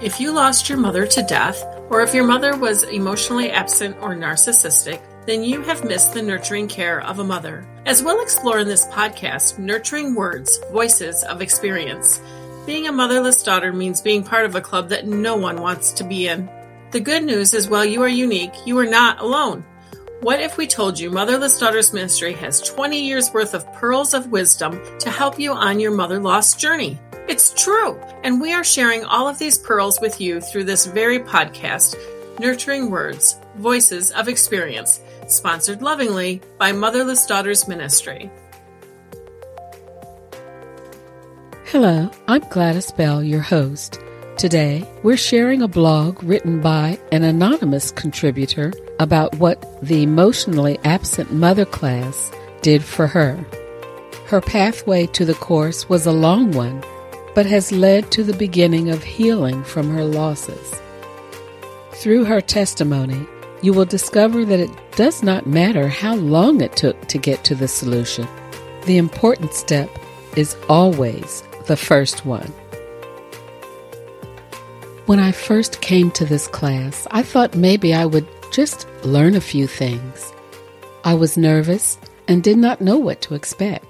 If you lost your mother to death, or if your mother was emotionally absent or narcissistic, then you have missed the nurturing care of a mother. As we'll explore in this podcast, nurturing words, voices of experience. Being a motherless daughter means being part of a club that no one wants to be in. The good news is while you are unique, you are not alone. What if we told you Motherless Daughters Ministry has 20 years worth of pearls of wisdom to help you on your mother loss journey? It's true. And we are sharing all of these pearls with you through this very podcast, Nurturing Words, Voices of Experience, sponsored lovingly by Motherless Daughters Ministry. Hello, I'm Gladys Bell, your host. Today, we're sharing a blog written by an anonymous contributor about what the emotionally absent mother class did for her. Her pathway to the course was a long one but has led to the beginning of healing from her losses. Through her testimony, you will discover that it does not matter how long it took to get to the solution. The important step is always the first one. When I first came to this class, I thought maybe I would just learn a few things. I was nervous and did not know what to expect.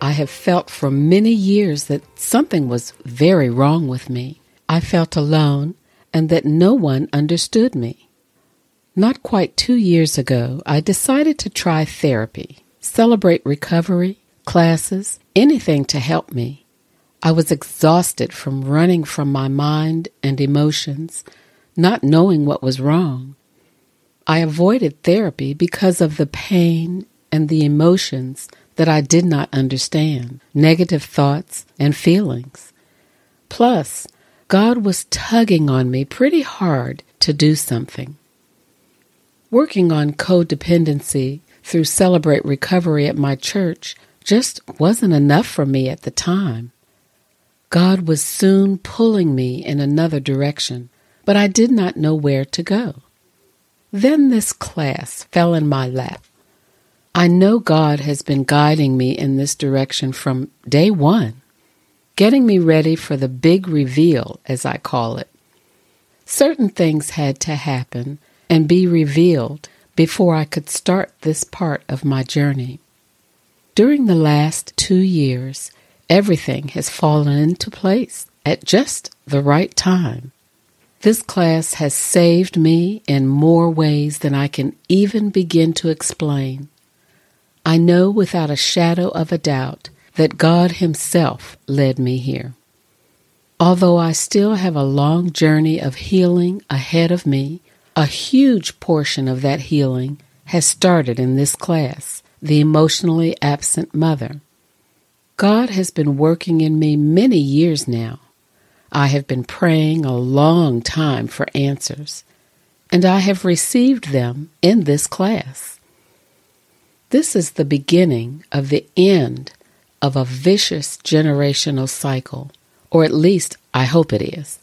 I have felt for many years that something was very wrong with me. I felt alone and that no one understood me. Not quite two years ago, I decided to try therapy, celebrate recovery, classes, anything to help me. I was exhausted from running from my mind and emotions, not knowing what was wrong. I avoided therapy because of the pain and the emotions that I did not understand, negative thoughts and feelings. Plus, God was tugging on me pretty hard to do something. Working on codependency through Celebrate Recovery at my church just wasn't enough for me at the time. God was soon pulling me in another direction, but I did not know where to go. Then this class fell in my lap. I know God has been guiding me in this direction from day one, getting me ready for the big reveal, as I call it. Certain things had to happen and be revealed before I could start this part of my journey. During the last two years, everything has fallen into place at just the right time. This class has saved me in more ways than I can even begin to explain. I know without a shadow of a doubt that God Himself led me here. Although I still have a long journey of healing ahead of me, a huge portion of that healing has started in this class, The Emotionally Absent Mother. God has been working in me many years now. I have been praying a long time for answers, and I have received them in this class. This is the beginning of the end of a vicious generational cycle, or at least I hope it is.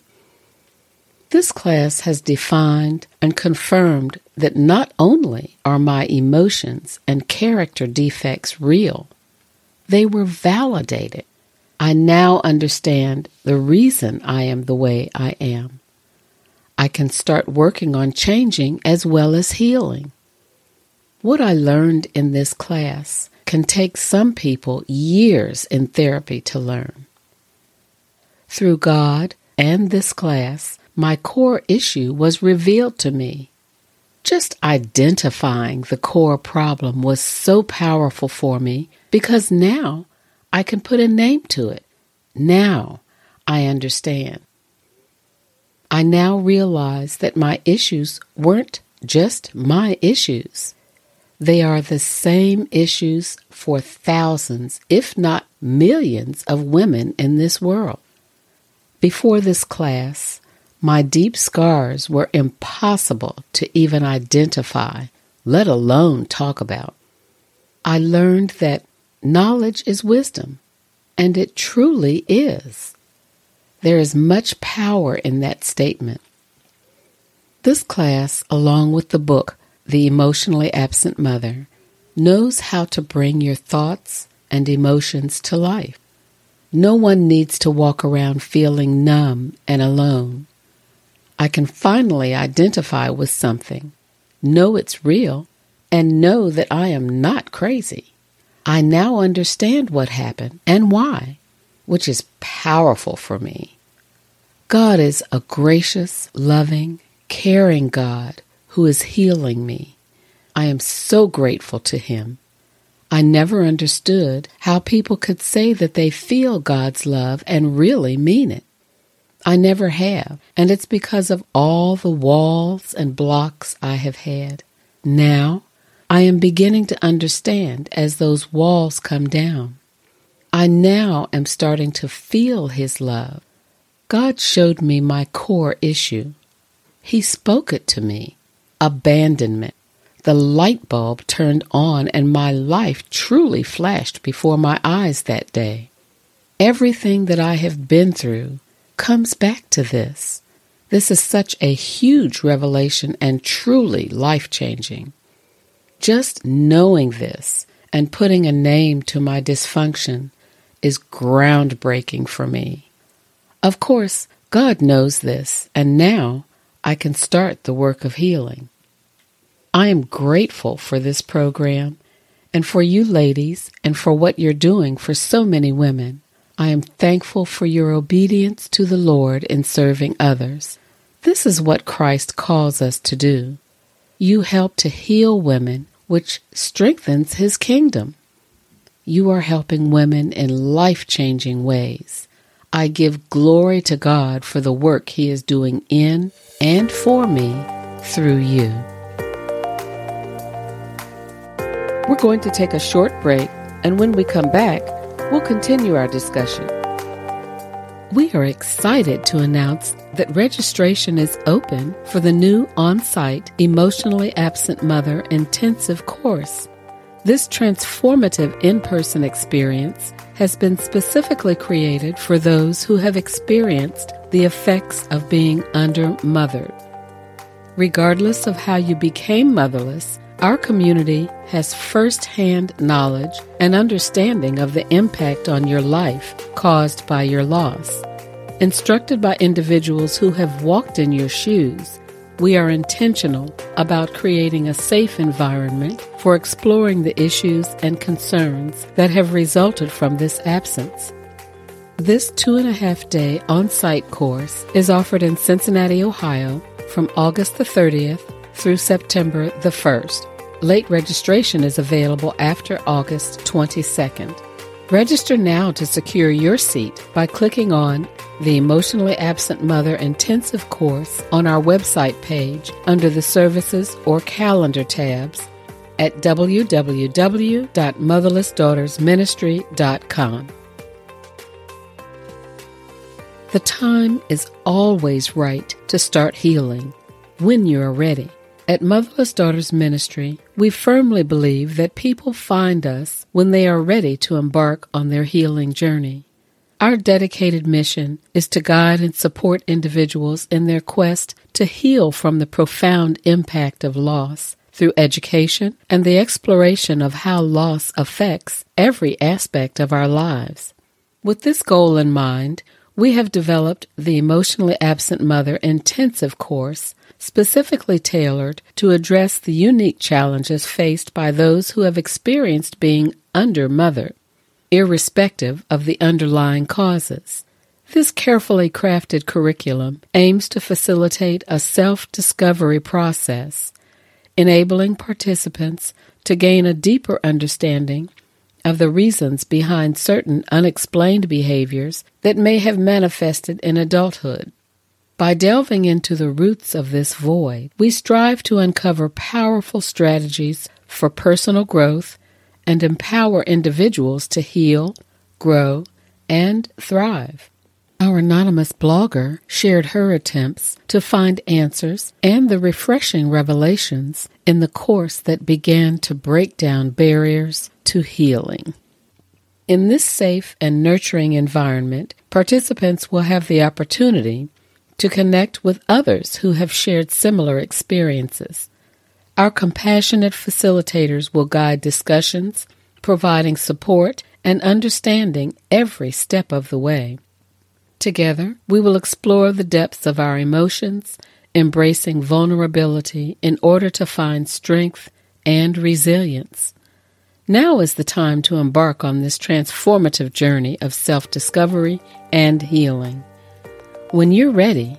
This class has defined and confirmed that not only are my emotions and character defects real, they were validated. I now understand the reason I am the way I am. I can start working on changing as well as healing. What I learned in this class can take some people years in therapy to learn. Through God and this class, my core issue was revealed to me. Just identifying the core problem was so powerful for me because now I can put a name to it. Now I understand. I now realize that my issues weren't just my issues. They are the same issues for thousands, if not millions, of women in this world. Before this class, my deep scars were impossible to even identify, let alone talk about. I learned that knowledge is wisdom, and it truly is. There is much power in that statement. This class, along with the book the emotionally absent mother, knows how to bring your thoughts and emotions to life. No one needs to walk around feeling numb and alone. I can finally identify with something, know it's real, and know that I am not crazy. I now understand what happened and why, which is powerful for me. God is a gracious, loving, caring God who is healing me. I am so grateful to Him. I never understood how people could say that they feel God's love and really mean it. I never have, and it's because of all the walls and blocks I have had. Now, I am beginning to understand as those walls come down. I now am starting to feel His love. God showed me my core issue. He spoke it to me abandonment. The light bulb turned on, and my life truly flashed before my eyes that day. Everything that I have been through comes back to this. This is such a huge revelation and truly life changing. Just knowing this and putting a name to my dysfunction is groundbreaking for me. Of course, God knows this, and now I can start the work of healing. I am grateful for this program and for you ladies and for what you're doing for so many women. I am thankful for your obedience to the Lord in serving others. This is what Christ calls us to do. You help to heal women, which strengthens his kingdom. You are helping women in life changing ways. I give glory to God for the work he is doing in and for me through you. We're going to take a short break, and when we come back, we'll continue our discussion. We are excited to announce that registration is open for the new on site Emotionally Absent Mother intensive course. This transformative in person experience has been specifically created for those who have experienced the effects of being undermothered. Regardless of how you became motherless, our community has first hand knowledge and understanding of the impact on your life caused by your loss. Instructed by individuals who have walked in your shoes, we are intentional about creating a safe environment for exploring the issues and concerns that have resulted from this absence. This two and a half day on site course is offered in Cincinnati, Ohio from August the 30th through September the 1st. Late registration is available after August 22nd. Register now to secure your seat by clicking on the Emotionally Absent Mother Intensive Course on our website page under the Services or Calendar tabs at www.motherlessdaughtersministry.com. The time is always right to start healing when you are ready. At Motherless Daughters Ministry, we firmly believe that people find us when they are ready to embark on their healing journey. Our dedicated mission is to guide and support individuals in their quest to heal from the profound impact of loss through education and the exploration of how loss affects every aspect of our lives. With this goal in mind, we have developed the Emotionally Absent Mother Intensive course specifically tailored to address the unique challenges faced by those who have experienced being under undermothered, irrespective of the underlying causes. This carefully crafted curriculum aims to facilitate a self discovery process, enabling participants to gain a deeper understanding of the reasons behind certain unexplained behaviors that may have manifested in adulthood. By delving into the roots of this void, we strive to uncover powerful strategies for personal growth and empower individuals to heal, grow, and thrive. Our anonymous blogger shared her attempts to find answers and the refreshing revelations in the course that began to break down barriers to healing. In this safe and nurturing environment, participants will have the opportunity to connect with others who have shared similar experiences. Our compassionate facilitators will guide discussions, providing support and understanding every step of the way. Together, we will explore the depths of our emotions, embracing vulnerability in order to find strength and resilience. Now is the time to embark on this transformative journey of self discovery and healing. When you're ready,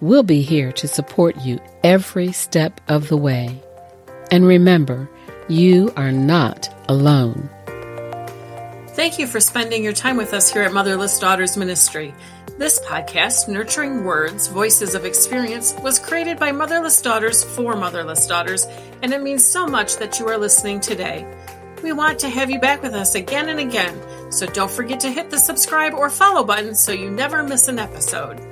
we'll be here to support you every step of the way. And remember, you are not alone. Thank you for spending your time with us here at Motherless Daughters Ministry. This podcast, Nurturing Words Voices of Experience, was created by motherless daughters for motherless daughters, and it means so much that you are listening today. We want to have you back with us again and again, so don't forget to hit the subscribe or follow button so you never miss an episode.